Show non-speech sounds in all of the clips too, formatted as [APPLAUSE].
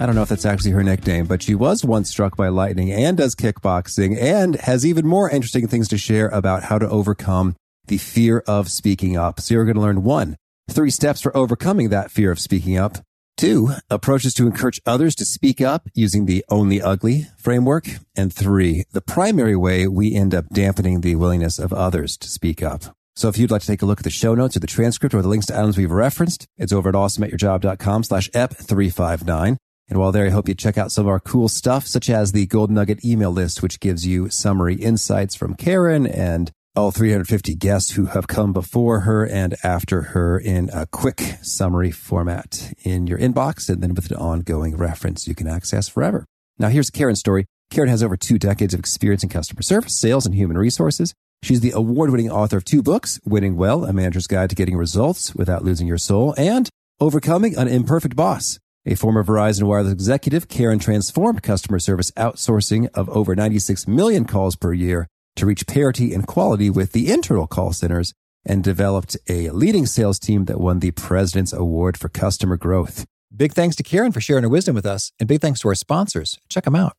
I don't know if that's actually her nickname, but she was once struck by lightning and does kickboxing and has even more interesting things to share about how to overcome the fear of speaking up. So you're going to learn one, three steps for overcoming that fear of speaking up. Two, approaches to encourage others to speak up using the Own the Ugly framework. And three, the primary way we end up dampening the willingness of others to speak up. So if you'd like to take a look at the show notes or the transcript or the links to items we've referenced, it's over at awesomeatyourjob.com slash ep359. And while there, I hope you check out some of our cool stuff, such as the Gold Nugget email list, which gives you summary insights from Karin and all 350 guests who have come before her and after her in a quick summary format in your inbox and then with an ongoing reference you can access forever. Now here's Karin's story. Karin has over two decades of experience in customer service, sales, and human resources. She's the award winning author of two books, Winning Well, A Manager's Guide to Getting Results Without Losing Your Soul, and Overcoming an Imperfect Boss. A former Verizon Wireless executive, Karin transformed customer service outsourcing of over 96 million calls per year to reach parity in quality with the internal call centers and developed a leading sales team that won the President's Award for Customer Growth. Big thanks to Karin for sharing her wisdom with us, and big thanks to our sponsors. Check them out.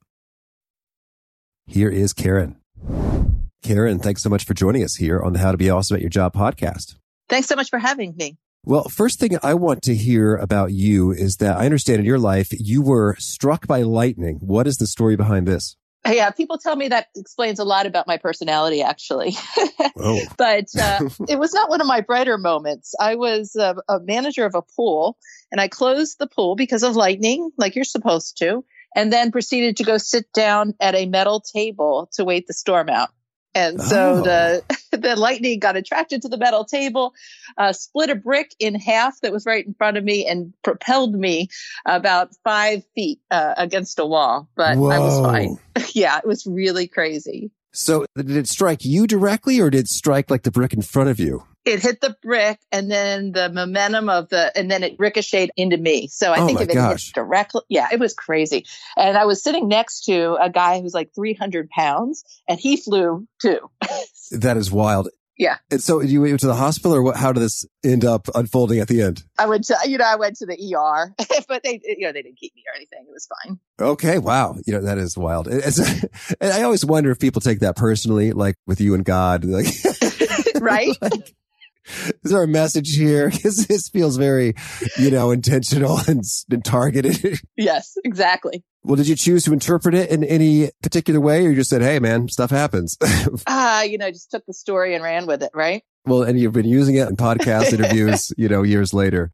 Here is Karin. Karin, thanks so much for joining us here on the How to Be Awesome at Your Job podcast. Thanks so much for having me. Well, first thing I want to hear about you is that I understand in your life you were struck by lightning. What is the story behind this? Yeah, people tell me that explains a lot about my personality, actually. oh. [LAUGHS] but uh, it was not one of my brighter moments. I was a, a manager of a pool, and I closed the pool because of lightning, like you're supposed to, and then proceeded to go sit down at a metal table to wait the storm out. And so oh. the [LAUGHS] the lightning got attracted to the metal table, uh, split a brick in half that was right in front of me, and propelled me about five feet uh, against a wall. But Whoa. I was fine. [LAUGHS] yeah, it was really crazy. So did it strike you directly, or did it strike like the brick in front of you? it hit the brick and then the momentum of the and then it ricocheted into me. So i oh think if it hit directly yeah it was crazy. And i was sitting next to a guy who's like 300 pounds and he flew too. [LAUGHS] That is wild yeah. And so you went to the hospital or what, how did this end up unfolding at the end? I went to, you know, I went to the ER, [LAUGHS] but they, you know, they didn't keep me or anything. It was fine. Okay. Wow. You know, that is wild. It's, [LAUGHS] and I always wonder if people take that personally, like with you and God, like, [LAUGHS] right? like, is there a message here? [LAUGHS] Because this feels very, you know, intentional [LAUGHS] and, and targeted. Yes, exactly. Well, did you choose to interpret it in any particular way, or you just said, "Hey, man, stuff happens"? [LAUGHS] Ah, uh, you know, just took the story and ran with it, right? Well, and you've been using it in podcast interviews, you know, years later.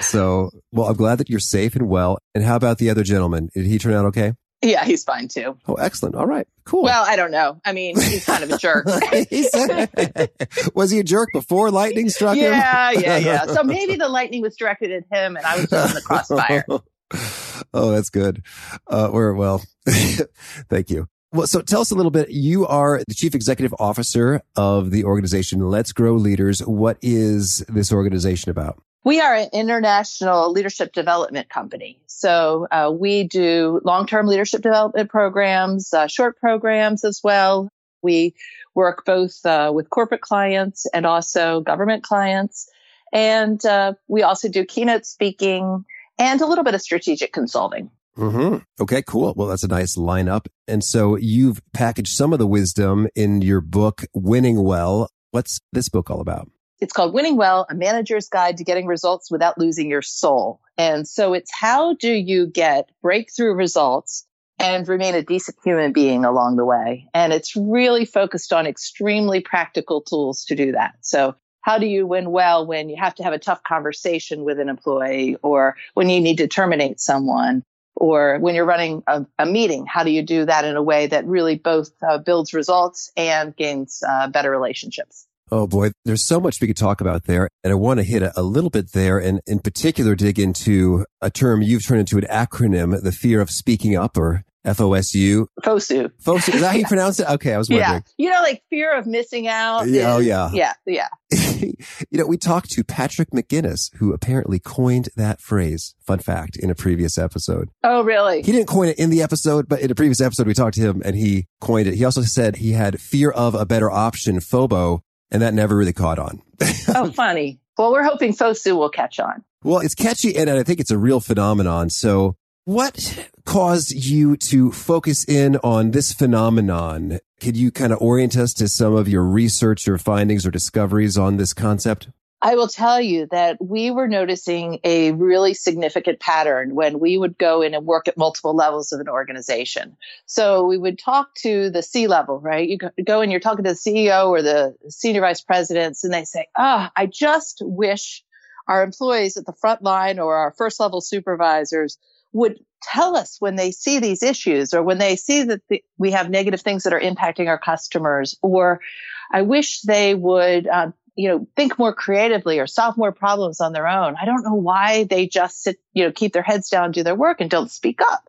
So, well, I'm glad that you're safe and well. And how about the other gentleman? Did he turn out okay? Yeah, he's fine too. Oh, excellent. All right. Cool. Well, I don't know. I mean, he's kind of a jerk. [LAUGHS] said, was he a jerk before lightning struck yeah, him? Yeah, yeah, yeah. [LAUGHS] So maybe the lightning was directed at him and I was just in the crossfire. [LAUGHS] oh, that's good. Uh, or, well, thank you. Well, so tell us a little bit. You are the chief executive officer of the organization Let's Grow Leaders. What is this organization about? We are an international leadership development company. So uh, we do long term leadership development programs, uh, short programs as well. We work both uh, with corporate clients and also government clients. And uh, we also do keynote speaking and a little bit of strategic consulting. Mm-hmm. Okay, cool. Well, that's a nice lineup. And so you've packaged some of the wisdom in your book, Winning Well. What's this book all about? It's called Winning Well, a manager's guide to getting results without losing your soul. And so it's how do you get breakthrough results and remain a decent human being along the way? And it's really focused on extremely practical tools to do that. So how do you win well when you have to have a tough conversation with an employee or when you need to terminate someone or when you're running a, a meeting? How do you do that in a way that really both uh, builds results and gains uh, better relationships? Oh boy, there's so much we could talk about there. And I want to hit a, a, little bit there and in particular dig into a term you've turned into an acronym, the fear of speaking up or F O S U. FOSU. FOSU. Is that how you pronounce it? [LAUGHS] Okay, I was wondering. Yeah. You know, like fear of missing out. Yeah, oh, yeah. Yeah, yeah. [LAUGHS] you know, we talked to Patrick McGinnis, who apparently coined that phrase, fun fact, in a previous episode. Oh, really? He didn't coin it in the episode, but in a previous episode, we talked to him and he coined it. He also said he had fear of a better option, FOBO, and that never really caught on. [LAUGHS] oh, funny. Well, we're hoping FOSU will catch on. Well, it's catchy and I think it's a real phenomenon. So what caused you to focus in on this phenomenon? Could you kind of orient us to some of your research or findings or discoveries on this concept? I will tell you that we were noticing a really significant pattern when we would go in and work at multiple levels of an organization. So we would talk to the C level, right? You go and you're talking to the CEO or the senior vice presidents, and they say, Ah, oh, I just wish our employees at the front line or our first level supervisors would tell us when they see these issues or when they see that the, we have negative things that are impacting our customers or i wish they would um, you know think more creatively or solve more problems on their own i don't know why they just sit you know keep their heads down do their work and don't speak up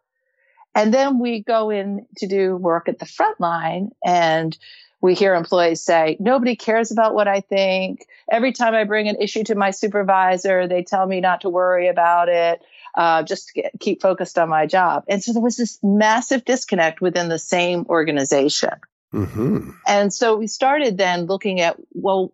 and then we go in to do work at the front line and we hear employees say, nobody cares about what I think. Every time I bring an issue to my supervisor, they tell me not to worry about it uh, just get, keep focused on my job. And so there was this massive disconnect within the same organization. Mm-hmm. And so we started then looking at, well,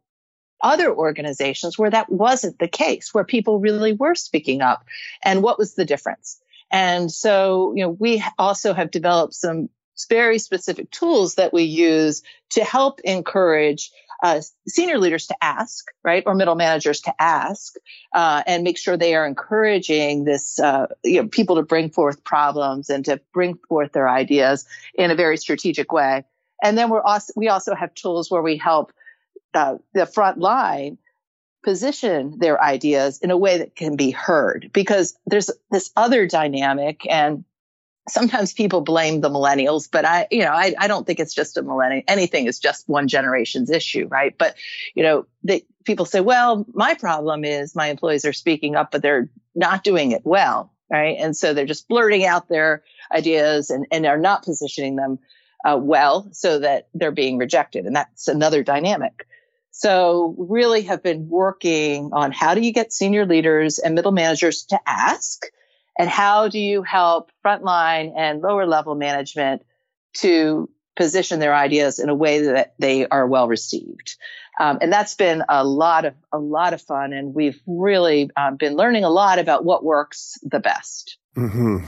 other organizations where that wasn't the case, where people really were speaking up and what was the difference. And so, you know, we also have developed some very specific tools that we use to help encourage uh, senior leaders to ask, right, or middle managers to ask, uh, and make sure they are encouraging this, uh, you know, people to bring forth problems and to bring forth their ideas in a very strategic way. And then we're also we also have tools where we help the front line position their ideas in a way that can be heard because there's this other dynamic and sometimes people blame the millennials, but I, you know, I, I don't think it's just a millennial. Anything is just one generation's issue, right? But, you know, they, people say, well, my problem is my employees are speaking up, but they're not doing it well, right? And so they're just blurting out their ideas and, and are not positioning them uh, well so that they're being rejected. And that's another dynamic. So really have been working on how do you get senior leaders and middle managers to ask and how do you help frontline and lower level management to position their ideas in a way that they are well received? Um, and that's been a lot of a lot of fun, and we've really um, been learning a lot about what works the best. Mm-hmm.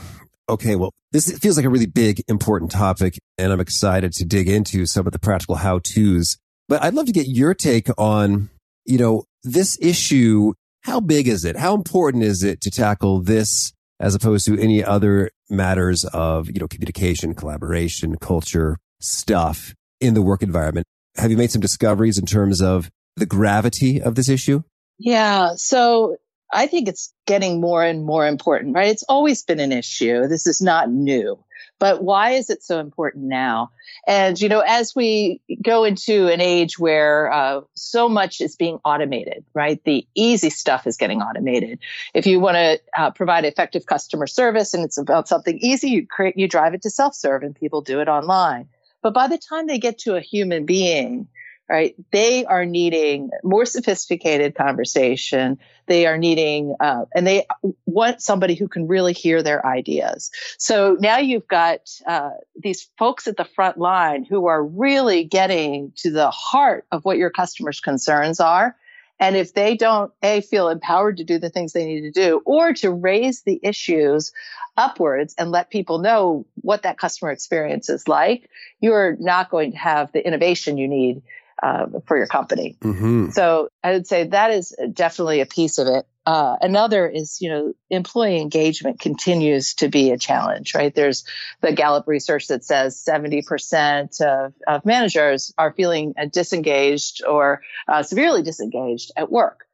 Okay, well, this feels like a really big, important topic, and I'm excited to dig into some of the practical how tos. But I'd love to get your take on, you know, this issue. How big is it? How important is it to tackle this as opposed to any other matters of, you know, communication, collaboration, culture stuff in the work environment. Have you made some discoveries in terms of the gravity of this issue? Yeah. So I think it's getting more and more important, right? It's always been an issue. This is not new. But why is it so important now? And, you know, as we go into an age where uh, so much is being automated, right? The easy stuff is getting automated. If you want to uh, provide effective customer service and it's about something easy, you create, you drive it to self-serve and people do it online. But by the time they get to a human being, right? They are needing more sophisticated conversation. They are needing, uh, and they want somebody who can really hear their ideas. So now you've got uh, these folks at the front line who are really getting to the heart of what your customers' concerns are. And if they don't, A, feel empowered to do the things they need to do or to raise the issues upwards and let people know what that customer experience is like, you're not going to have the innovation you need uh, for your company. Mm-hmm. So I would say that is definitely a piece of it. Uh, another is, you know, employee engagement continues to be a challenge, right? There's the Gallup research that says 70% of, of managers are feeling disengaged or uh, severely disengaged at work.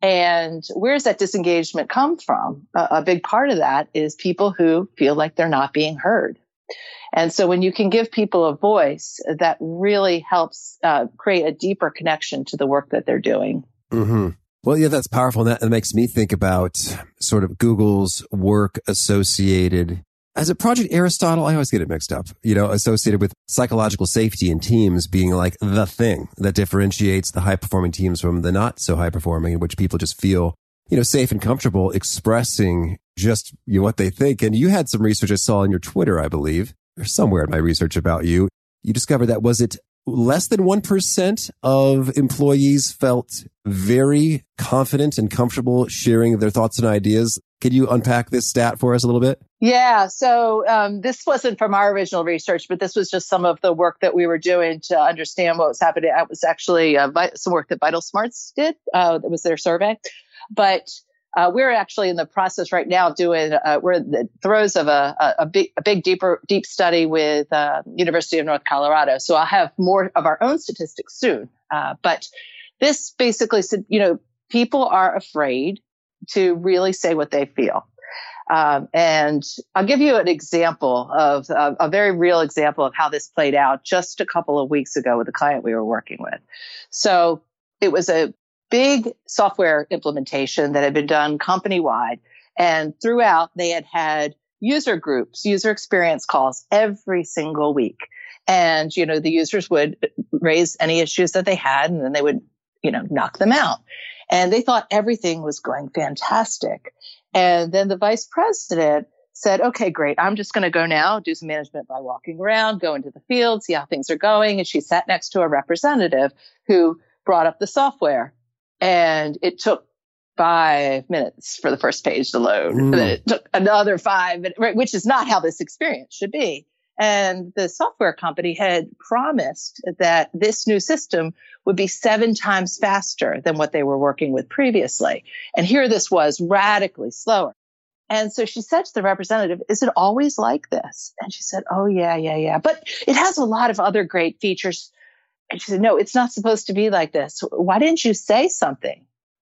And where does that disengagement come from? A, a big part of that is people who feel like they're not being heard. And so when you can give people a voice, that really helps uh, create a deeper connection to the work that they're doing. Mm-hmm. Well, yeah, that's powerful. And that makes me think about sort of Google's work associated As a Project Aristotle, I always get it mixed up, you know, associated with psychological safety in teams being like the thing that differentiates the high performing teams from the not so high performing, in which people just feel, you know, safe and comfortable expressing just you know, what they think. And you had some research I saw on your Twitter, I believe, or somewhere in my research about you. You discovered that was it less than 1% of employees felt very confident and comfortable sharing their thoughts and ideas. Can you unpack this stat for us a little bit? Yeah. So um, this wasn't from our original research, but this was just some of the work that we were doing to understand what was happening. It was actually uh, some work that VitalSmarts did. Uh, that was their survey. But uh, we're actually in the process right now of doing uh, we're in the throes of a, a, a, big a big deeper deep study with uh, University of North Colorado. So I'll have more of our own statistics soon. Uh, but this basically said, you know, people are afraid to really say what they feel. Um, and I'll give you an example of a very real example of how this played out just a couple of weeks ago with a client we were working with. So it was a big software implementation that had been done company wide. And throughout, they had had user groups, user experience calls every single week. And, you know, the users would raise any issues that they had and then they would, you know, knock them out. And they thought everything was going fantastic. And then the vice president said, okay, great. I'm just going to go now, do some management by walking around, go into the field, see how things are going. And she sat next to a representative who brought up the software and it took five minutes for the first page to load. Mm. And then it took another five, which is not how this experience should be. And the software company had promised that this new system would be seven times faster than what they were working with previously. And here this was radically slower. And so she said to the representative, is it always like this? And she said, Oh yeah, yeah, yeah. But it has a lot of other great features and she said, no, it's not supposed to be like this. Why didn't you say something?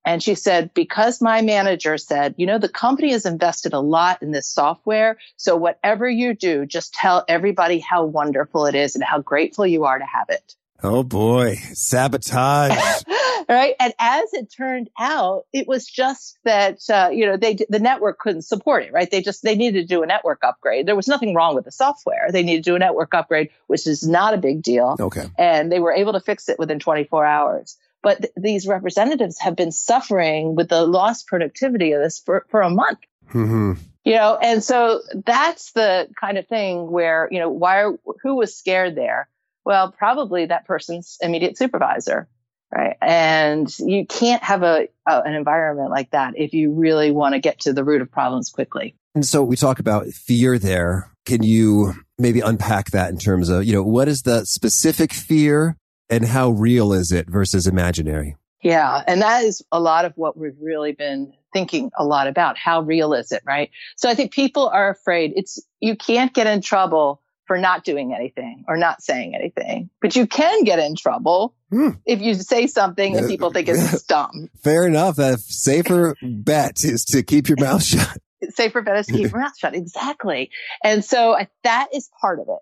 And she said, because my manager said, you know, the company has invested a lot in this software. So whatever you do, just tell everybody how wonderful it is and how grateful you are to have it. Oh boy, sabotage. [LAUGHS] right. And as it turned out, it was just that, uh, you know, they, the network couldn't support it, right? They just, they needed to do a network upgrade. There was nothing wrong with the software. They needed to do a network upgrade, which is not a big deal. Okay. And they were able to fix it within 24 hours. But th- these representatives have been suffering with the lost productivity of this for, for a month. Mm-hmm. You know, and so that's the kind of thing where, you know, why, are, who was scared there? Well, probably that person's immediate supervisor, right? And you can't have a, a an environment like that if you really want to get to the root of problems quickly. And so we talk about fear there. Can you maybe unpack that in terms of, you know, what is the specific fear and how real is it versus imaginary? Yeah. And that is a lot of what we've really been thinking a lot about. How real is it? Right. So I think people are afraid it's, you can't get in trouble for not doing anything or not saying anything. But you can get in trouble hmm. if you say something and people think it's [LAUGHS] dumb. Fair enough. A safer bet is to keep your mouth [LAUGHS] shut. safer bet is to keep your mouth shut. Exactly. And so that is part of it.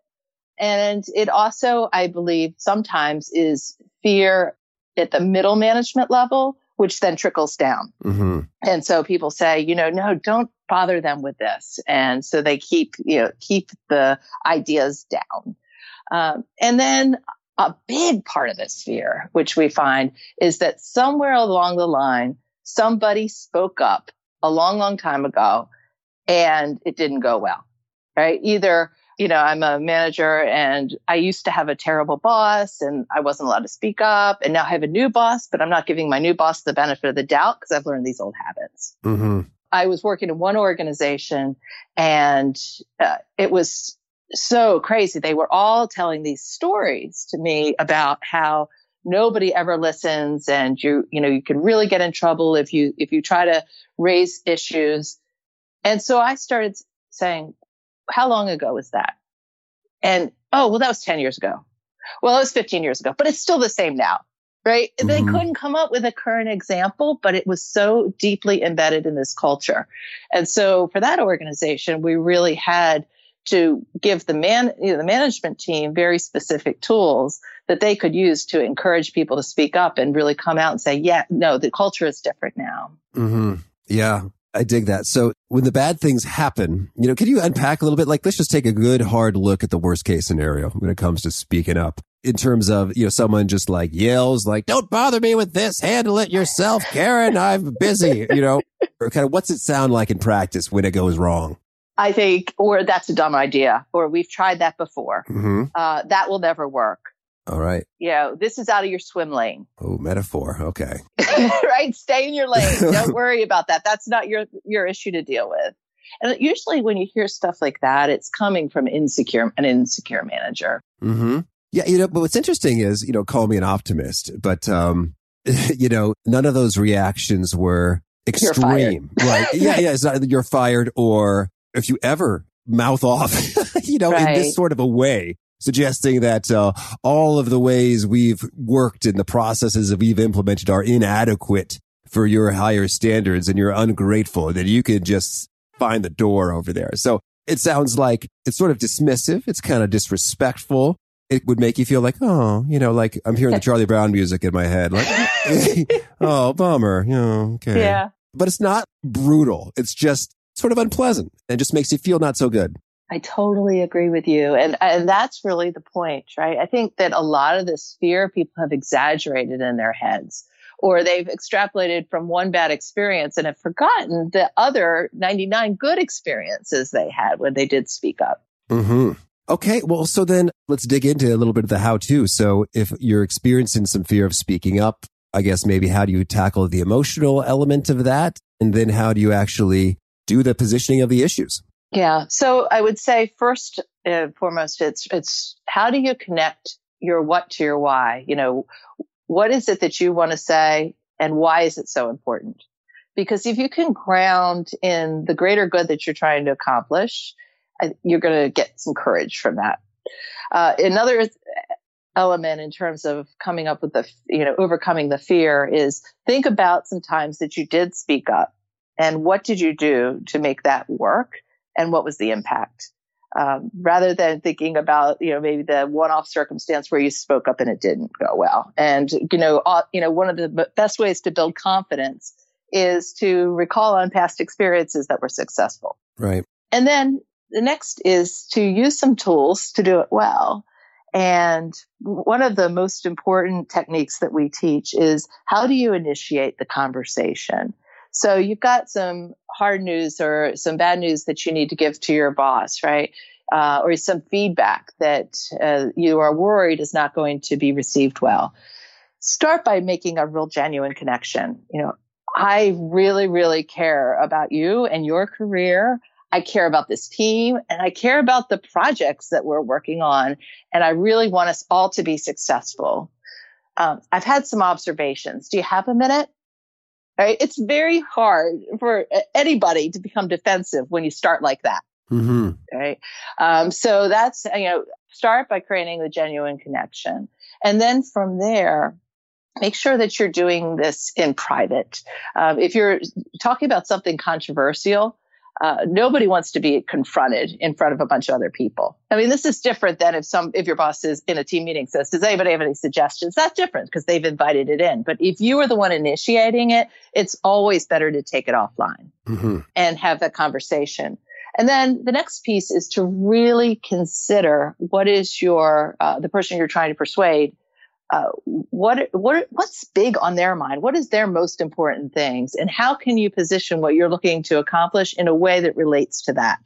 And it also, I believe, sometimes is fear at the middle management level which then trickles down. Mm-hmm. And so people say, you know, no, don't bother them with this. And so they keep, you know, keep the ideas down. Um, and then a big part of this fear, which we find is that somewhere along the line, somebody spoke up a long, long time ago and it didn't go well, right? Either you know, I'm a manager and I used to have a terrible boss and I wasn't allowed to speak up. And now I have a new boss, but I'm not giving my new boss the benefit of the doubt because I've learned these old habits. Mm-hmm. I was working in one organization and uh, it was so crazy. They were all telling these stories to me about how nobody ever listens and you, you know, you can really get in trouble if you, if you try to raise issues. And so I started saying, how long ago was that? And oh, well, that was 10 years ago. Well, it was 15 years ago, but it's still the same now, right? Mm-hmm. They couldn't come up with a current example, but it was so deeply embedded in this culture. And so for that organization, we really had to give the man, you know, the management team very specific tools that they could use to encourage people to speak up and really come out and say, yeah, no, the culture is different now. Mm-hmm. Yeah. I dig that. So when the bad things happen, you know, can you unpack a little bit? Like, let's just take a good hard look at the worst case scenario when it comes to speaking up in terms of, you know, someone just like yells like, don't bother me with this. Handle it yourself, Karin. I'm busy, you know, [LAUGHS] or kind of what's it sound like in practice when it goes wrong? I think, or that's a dumb idea, or we've tried that before. Mm-hmm. Uh, that will never work. All right. You know, this is out of your swim lane. Oh, metaphor. Okay. [LAUGHS] right. Stay in your lane. [LAUGHS] Don't worry about that. That's not your, your issue to deal with. And usually when you hear stuff like that, it's coming from insecure, an insecure manager. Mm-hmm. Yeah. You know, but what's interesting is, you know, call me an optimist, but, um, [LAUGHS] you know, none of those reactions were extreme. Right. yeah. Yeah. It's not, you're fired or if you ever mouth off, you know, right. in this sort of a way, suggesting that uh, all of the ways we've worked and the processes that we've implemented are inadequate for your higher standards and you're ungrateful, that you could just find the door over there. So it sounds like it's sort of dismissive. It's kind of disrespectful. It would make you feel like, oh, you know, like I'm hearing the [LAUGHS] Charlie Brown music in my head. Like, [LAUGHS] oh, bummer. You know, okay. Yeah. But it's not brutal. It's just sort of unpleasant and just makes you feel not so good. I totally agree with you. And, and that's really the point, right? I think that a lot of this fear people have exaggerated in their heads or they've extrapolated from one bad experience and have forgotten the other 99 good experiences they had when they did speak up. Mm-hmm. Okay. Well, so then let's dig into a little bit of the how to. So if you're experiencing some fear of speaking up, I guess maybe how do you tackle the emotional element of that? And then how do you actually do the positioning of the issues? Yeah. So I would say first and foremost, it's, it's how do you connect your what to your why? You know, what is it that you want to say and why is it so important? Because if you can ground in the greater good that you're trying to accomplish, you're going to get some courage from that. Uh, another element in terms of coming up with the, you know, overcoming the fear is think about some times that you did speak up and what did you do to make that work? And what was the impact? Um, rather than thinking about, you know, maybe the one-off circumstance where you spoke up and it didn't go well. And, you know, uh, you know, one of the best ways to build confidence is to recall on past experiences that were successful. Right. And then the next is to use some tools to do it well. And one of the most important techniques that we teach is how do you initiate the conversation? So you've got some hard news or some bad news that you need to give to your boss, right? Uh, or some feedback that uh, you are worried is not going to be received well. Start by making a real genuine connection. You know, I really, really care about you and your career. I care about this team and I care about the projects that we're working on. And I really want us all to be successful. Um, I've had some observations. Do you have a minute? Right? It's very hard for anybody to become defensive when you start like that. Mm-hmm. Right. Um, so that's, you know, start by creating the genuine connection. And then from there, make sure that you're doing this in private. Um, if you're talking about something controversial, uh, nobody wants to be confronted in front of a bunch of other people. I mean, this is different than if some, if your boss is in a team meeting says, does anybody have any suggestions? That's different because they've invited it in. But if you are the one initiating it, it's always better to take it offline mm-hmm. and have that conversation. And then the next piece is to really consider what is your, uh, the person you're trying to persuade uh, what what what's big on their mind? What is their most important things, and how can you position what you're looking to accomplish in a way that relates to that?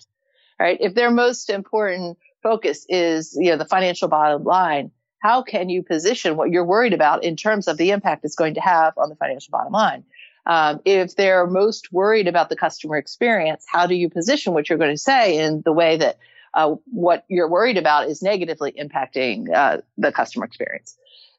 Right? If their most important focus is you know the financial bottom line, how can you position what you're worried about in terms of the impact it's going to have on the financial bottom line? Um, if they're most worried about the customer experience, how do you position what you're going to say in the way that uh, what you're worried about is negatively impacting uh, the customer experience?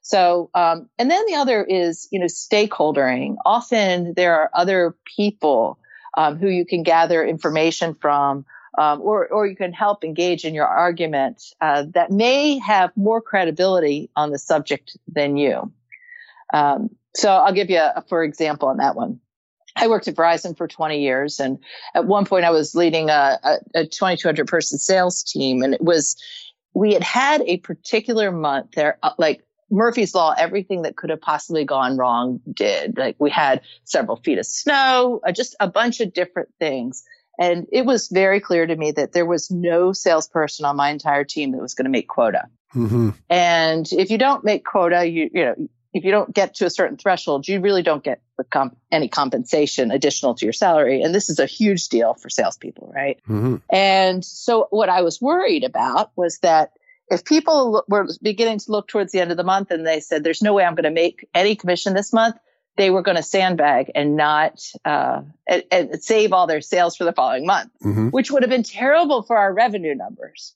So, um, and then the other is, you know, stakeholdering. Often there are other people um, who you can gather information from, um, or, or you can help engage in your argument uh, that may have more credibility on the subject than you. Um, so I'll give you, a, for example, on that one. I worked at Verizon for 20 years, and at one point I was leading a, a, a 2,200 person sales team, and it was we had had a particular month there, uh, like Murphy's Law, everything that could have possibly gone wrong did. Like we had several feet of snow, uh, just a bunch of different things. And it was very clear to me that there was no salesperson on my entire team that was going to make quota. Mm-hmm. And if you don't make quota, you, you know, if you don't get to a certain threshold, you really don't get comp- any compensation additional to your salary. And this is a huge deal for salespeople, right? Mm-hmm. And so what I was worried about was that if people were beginning to look towards the end of the month and they said, there's no way I'm going to make any commission this month, they were going to sandbag and not uh, and, and, save all their sales for the following month, mm-hmm. which would have been terrible for our revenue numbers.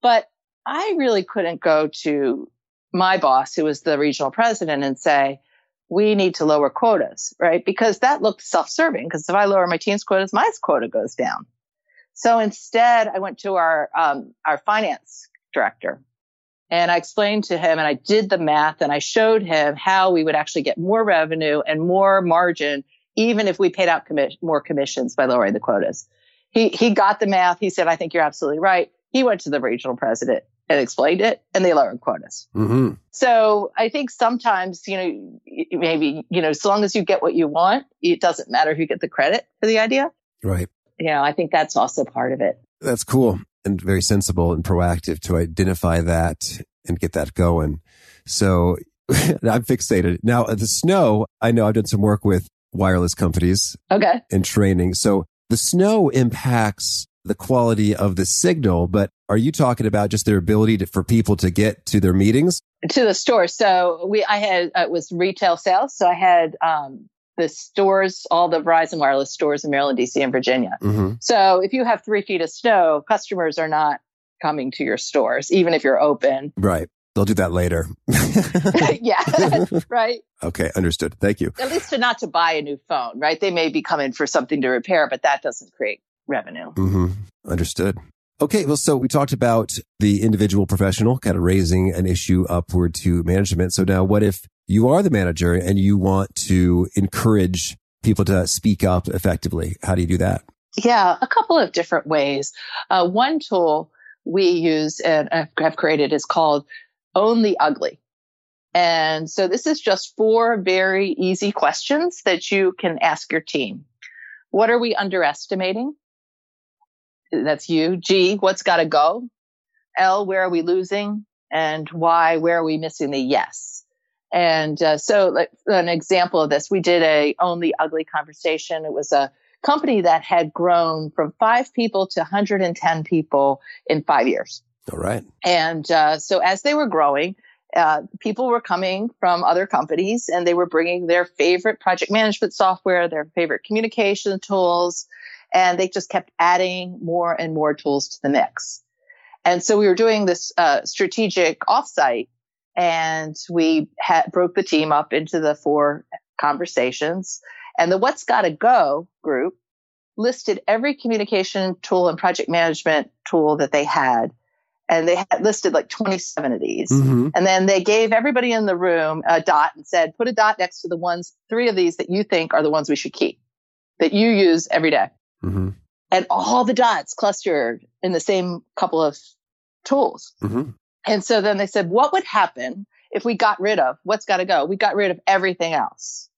But I really couldn't go to my boss, who was the regional president, and say, we need to lower quotas, right? Because that looked self-serving. Because if I lower my team's quotas, my quota goes down. So instead, I went to our um, our finance director. And I explained to him and I did the math and I showed him how we would actually get more revenue and more margin, even if we paid out more commissions by lowering the quotas. He, he got the math. He said, I think you're absolutely right. He went to the regional president and explained it and they lowered quotas. Mm-hmm. So I think sometimes, you know, maybe, you know, as long as you get what you want, it doesn't matter if you get the credit for the idea. Right. You know, I think that's also part of it. That's cool and very sensible and proactive to identify that and get that going. So [LAUGHS] I'm fixated. Now, the snow, I know I've done some work with wireless companies. Okay. And training. So the snow impacts the quality of the signal, but are you talking about just their ability to, for people to get to their meetings? To the store. So we, I had, uh, it was retail sales. So I had, um, the stores, all the Verizon wireless stores in Maryland, DC, and Virginia. Mm-hmm. So if you have three feet of snow, customers are not coming to your stores, even if you're open. Right. They'll do that later. [LAUGHS] [LAUGHS] yeah. [LAUGHS] right. Okay. Understood. Thank you. At least to not to buy a new phone, right? They may be coming for something to repair, but that doesn't create revenue. Mm-hmm. Understood. Okay. Well, so we talked about the individual professional kind of raising an issue upward to management. So now what if you are the manager and you want to encourage people to speak up effectively. How do you do that? Yeah, a couple of different ways. Uh, one tool we use and have created is called Own the Ugly. And so this is just four very easy questions that you can ask your team. What are we underestimating? That's you. G, what's got to go? L, where are we losing? And why, where are we missing the yes? And uh, so, like an example of this, we did a Own the Ugly conversation. It was a company that had grown from five people to 110 people in five years. All right. And uh, so, as they were growing, uh, people were coming from other companies and they were bringing their favorite project management software, their favorite communication tools, and they just kept adding more and more tools to the mix. And so we were doing this uh, strategic offsite and we had, broke the team up into the four conversations. And the What's Gotta Go group listed every communication tool and project management tool that they had. And they had listed like 27 of these. Mm-hmm. And then they gave everybody in the room a dot and said, put a dot next to the ones, three of these that you think are the ones we should keep, that you use every day. Mm-hmm. And all the dots clustered in the same couple of tools. Mm-hmm. And so then they said, what would happen if we got rid of what's got to go? We got rid of everything else.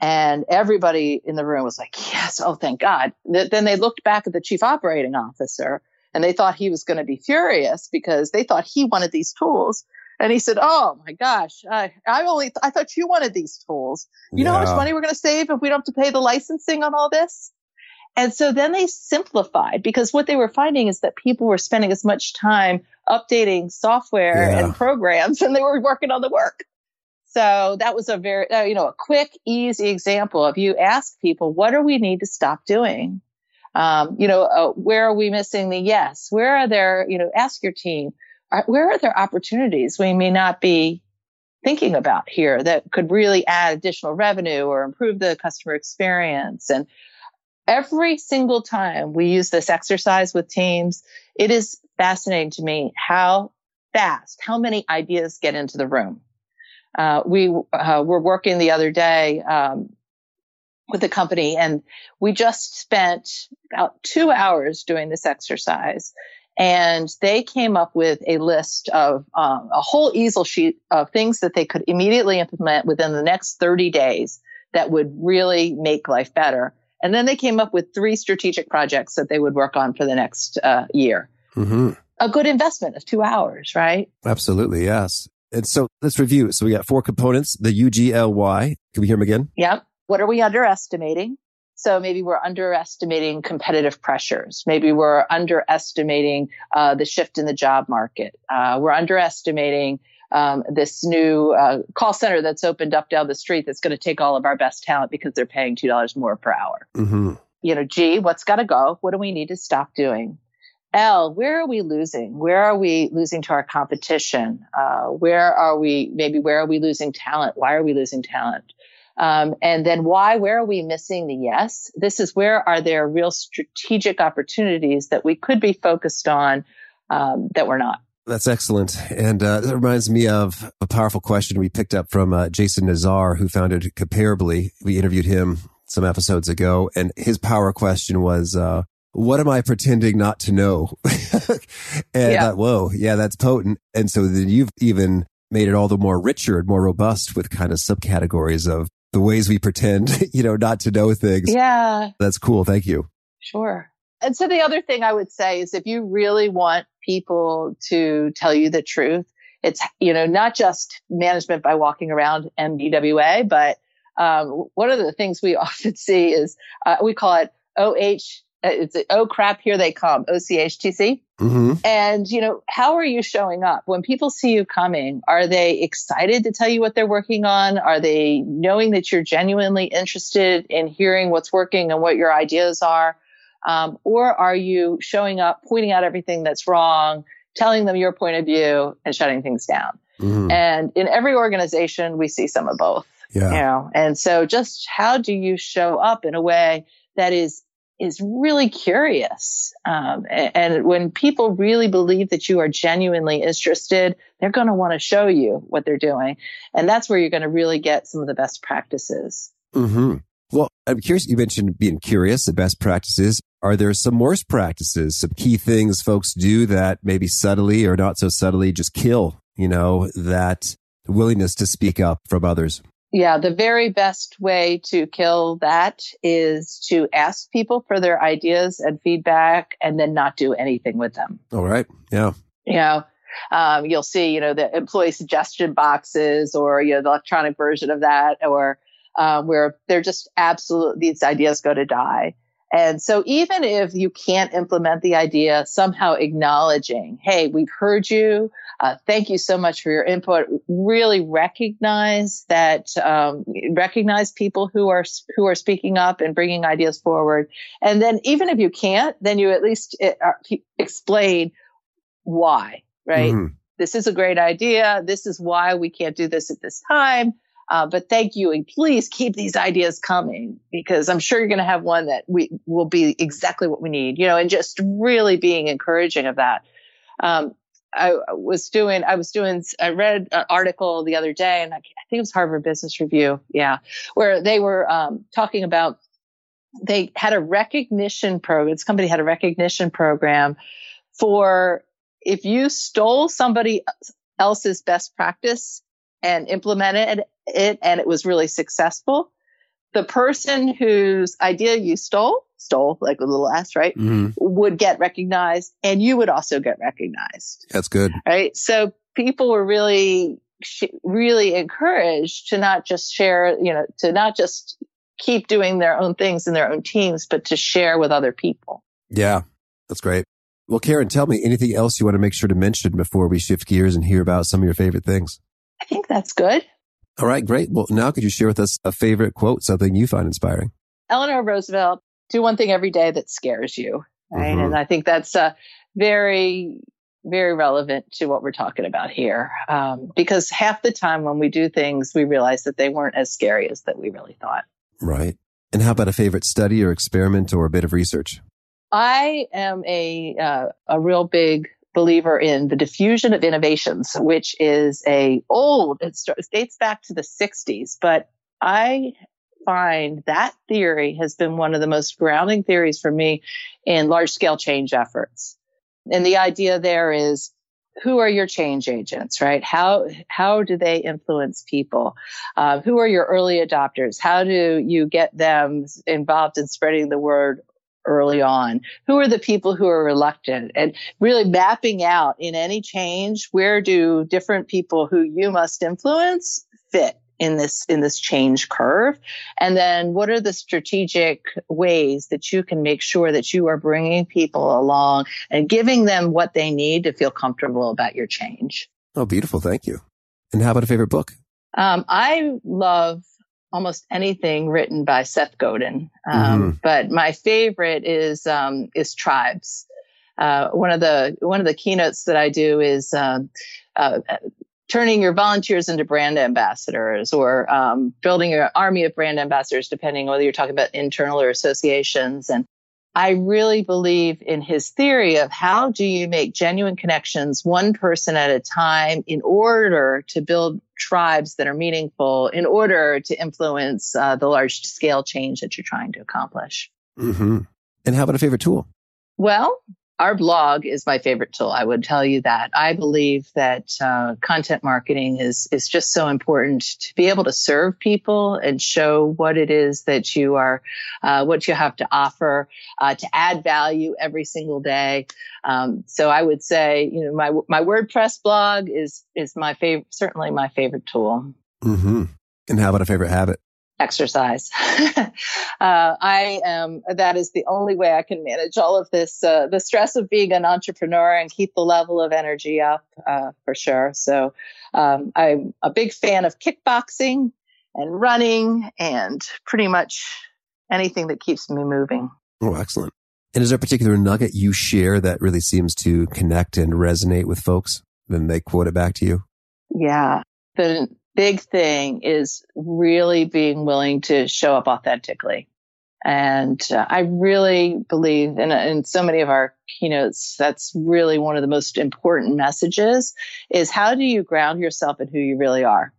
And everybody in the room was like, yes, oh, thank God. Th- then they looked back at the chief operating officer and they thought he was going to be furious because they thought he wanted these tools. And he said, Oh my gosh, I, I only, th- I thought you wanted these tools. You yeah. know how much money we're going to save if we don't have to pay the licensing on all this? And so then they simplified because what they were finding is that people were spending as much time updating software yeah. and programs [LAUGHS] and they were working on the work. So that was a very, uh, you know, a quick, easy example of you ask people, what do we need to stop doing? Um, you know, uh, where are we missing the yes? Where are there, you know, ask your team, are, where are there opportunities we may not be thinking about here that could really add additional revenue or improve the customer experience? And every single time we use this exercise with teams, it is fascinating to me how fast, how many ideas get into the room. Uh, we uh, were working the other day um, with a company, and we just spent about two hours doing this exercise. And they came up with a list of um, a whole easel sheet of things that they could immediately implement within the next 30 days that would really make life better. And then they came up with three strategic projects that they would work on for the next uh, year. Mm-hmm. A good investment of two hours, right? Absolutely, yes. And so let's review. So we got four components, the UGLY. Can we hear them again? Yep. What are we underestimating? So maybe we're underestimating competitive pressures. Maybe we're underestimating uh, the shift in the job market. Uh, we're underestimating um, this new uh, call center that's opened up down the street that's going to take all of our best talent because they're paying two dollars more per hour. Mm-hmm. You know, G, what's got to go? What do we need to stop doing? L, where are we losing? Where are we losing to our competition? Uh, where are we? Maybe where are we losing talent? Why are we losing talent? Um, and then why? Where are we missing the yes? This is where are there real strategic opportunities that we could be focused on um, that we're not. That's excellent. And uh, that reminds me of a powerful question we picked up from uh, Jason Nazar, who founded Comparably. We interviewed him some episodes ago, and his power question was, uh, what am I pretending not to know? [LAUGHS] and yeah. whoa, yeah, that's potent. And so then you've even made it all the more richer and more robust with kind of subcategories of the ways we pretend, [LAUGHS] you know, not to know things. Yeah. That's cool. Thank you. Sure. And so the other thing I would say is if you really want people to tell you the truth, it's, you know, not just management by walking around MBWA, but um, one of the things we [LAUGHS] often see is uh, we call it OH it's oh crap here they come ochtc mm-hmm. and you know how are you showing up? When people see you coming are they excited to tell you what they're working on? Are they knowing that you're genuinely interested in hearing what's working and what your ideas are um, or are you showing up, pointing out everything that's wrong, telling them your point of view, and shutting things down? Mm-hmm. And in every organization, we see some of both. Yeah. You know, and so just how do you show up in a way that is is really curious. Um, and, and, when people really believe that you are genuinely interested, they're going to want to show you what they're doing. And that's where you're going to really get some of the best practices. Mm-hmm. Well, I'm curious. You mentioned being curious, the best practices. Are there some worst practices, some key things folks do that maybe subtly or not so subtly just kill, you know, that willingness to speak up from others? Yeah, the very best way to kill that is to ask people for their ideas and feedback and then not do anything with them. All right. Yeah. You know, um, you'll see, you know, the employee suggestion boxes or, you know, the electronic version of that or um, where they're just absolute, these ideas go to die. And so even if you can't implement the idea, somehow acknowledging, hey, we've heard you. Uh, thank you so much for your input. Really recognize that, um, recognize people who are, who are speaking up and bringing ideas forward. And then even if you can't, then you at least uh, explain why, right? Mm. This is a great idea. This is why we can't do this at this time. Uh, but thank you, and please keep these ideas coming because I'm sure you're going to have one that we will be exactly what we need. You know, and just really being encouraging of that. Um, I was doing, I was doing, I read an article the other day, and I, I think it was Harvard Business Review, yeah, where they were um, talking about they had a recognition program. This company had a recognition program for if you stole somebody else's best practice and implemented it and it was really successful, the person whose idea you stole, stole like a little s, right, mm-hmm. would get recognized and you would also get recognized. That's good. Right. So people were really, really encouraged to not just share, you know, to not just keep doing their own things in their own teams, but to share with other people. Yeah. That's great. Well, Karin, tell me anything else you want to make sure to mention before we shift gears and hear about some of your favorite things. I think that's good. All right, great. Well, now could you share with us a favorite quote, something you find inspiring? Eleanor Roosevelt, do one thing every day that scares you. Right. Mm-hmm. And I think that's uh, very, very relevant to what we're talking about here. Um, because half the time when we do things, we realize that they weren't as scary as that we really thought. Right. And how about a favorite study or experiment or a bit of research? I am a uh, a real big believer in the diffusion of innovations, which is a old, it dates back to the 60s, but I find that theory has been one of the most grounding theories for me in large scale change efforts. And the idea there is who are your change agents, right? How how do they influence people? Uh, who are your early adopters? How do you get them involved in spreading the word early on? Who are the people who are reluctant? And really mapping out in any change where do different people who you must influence fit in this in this change curve? And then what are the strategic ways that you can make sure that you are bringing people along and giving them what they need to feel comfortable about your change? Oh beautiful. Thank you. And how about a favorite book? Um, i love almost anything written by seth godin um, mm-hmm. but my favorite is um, is tribes uh, one of the one of the keynotes that I do is um, uh, turning your volunteers into brand ambassadors or um, building an army of brand ambassadors, depending whether you're talking about internal or associations. And I really believe in his theory of how do you make genuine connections one person at a time in order to build tribes that are meaningful, in order to influence uh, the large scale change that you're trying to accomplish. Mm-hmm. And how about a favorite tool? Well, our blog is my favorite tool. I would tell you that. I believe that uh, content marketing is is just so important to be able to serve people and show what it is that you are, uh, what you have to offer, uh, to add value every single day. Um, so I would say, you know, my my WordPress blog is is my favorite, certainly my favorite tool. Mm-hmm. And how about a favorite habit? Exercise. [LAUGHS] uh, I am, that is the only way I can manage all of this, uh, the stress of being an entrepreneur and keep the level of energy up, uh, for sure. So, um, I'm a big fan of kickboxing and running and pretty much anything that keeps me moving. Oh, excellent. And is there a particular nugget you share that really seems to connect and resonate with folks? Then they quote it back to you? Yeah. The big thing is really being willing to show up authentically. And uh, I really believe in, in so many of our keynotes, that's really one of the most important messages is how do you ground yourself in who you really are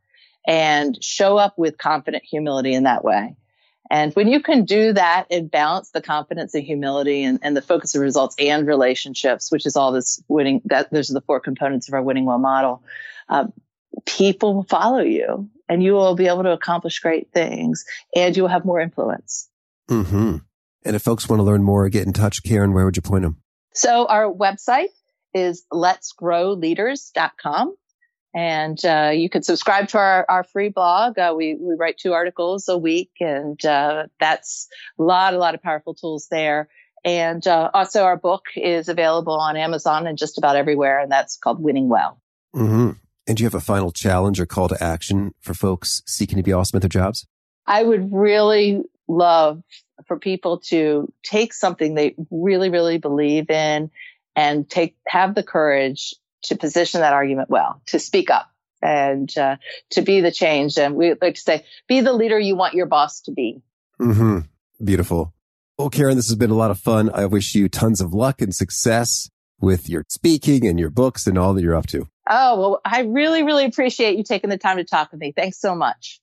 and show up with confident humility in that way. And when you can do that and balance the confidence and humility and, and the focus of results and relationships, which is all this winning, that those are the four components of our winning well model. Uh, people will follow you and you will be able to accomplish great things and you will have more influence. Mm-hmm. And if folks want to learn more or get in touch, Karin, where would you point them? So our website is letsgrowleaders.com. And uh, you can subscribe to our, our free blog. Uh, we, we write two articles a week, and uh, that's a lot, a lot of powerful tools there. And uh, also, our book is available on Amazon and just about everywhere, and that's called Winning Well. Mm-hmm. And do you have a final challenge or call to action for folks seeking to be awesome at their jobs? I would really love for people to take something they really, really believe in and take, have the courage to position that argument well, to speak up and uh, to be the change. And we like to say, be the leader you want your boss to be. Mm-hmm. Beautiful. Well, Karin, this has been a lot of fun. I wish you tons of luck and success with your speaking and your books and all that you're up to. Oh, well, I really, really appreciate you taking the time to talk with me. Thanks so much.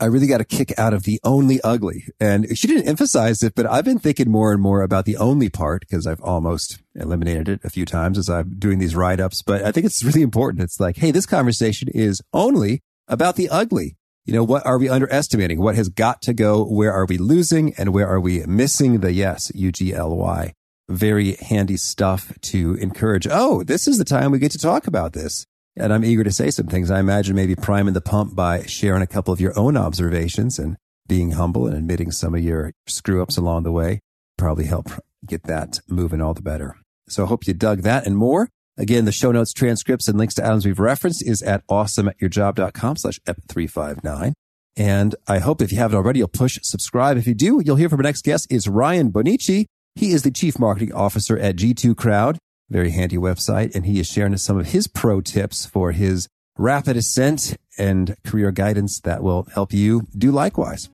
I really got a kick out of the only ugly. And she didn't emphasize it, but I've been thinking more and more about the only part because I've almost eliminated it a few times as I'm doing these write ups. But I think it's really important. It's like, hey, this conversation is only about the ugly. You know, what are we underestimating? What has got to go? Where are we losing? And where are we missing the yes, U G L Y? Very handy stuff to encourage. Oh, this is the time we get to talk about this. And I'm eager to say some things. I imagine maybe priming the pump by sharing a couple of your own observations and being humble and admitting some of your screw ups along the way probably help get that moving all the better. So I hope you dug that and more. Again, the show notes, transcripts, and links to items we've referenced is at awesomeatyourjob.com slash ep359. And I hope if you haven't already, you'll push subscribe. If you do, you'll hear from our next guest is Ryan Bonnici. He is the chief marketing officer at G2 Crowd, very handy website, and he is sharing some of his pro tips for his rapid ascent and career guidance that will help you do likewise.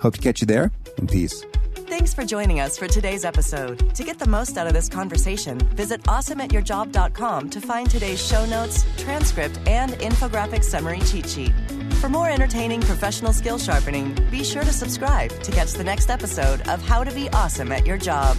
Hope to catch you there and peace. Thanks for joining us for today's episode. To get the most out of this conversation, visit awesomeatyourjob.com to find today's show notes, transcript, and infographic summary cheat sheet. For more entertaining professional skill sharpening, be sure to subscribe to catch the next episode of How to Be Awesome at Your Job.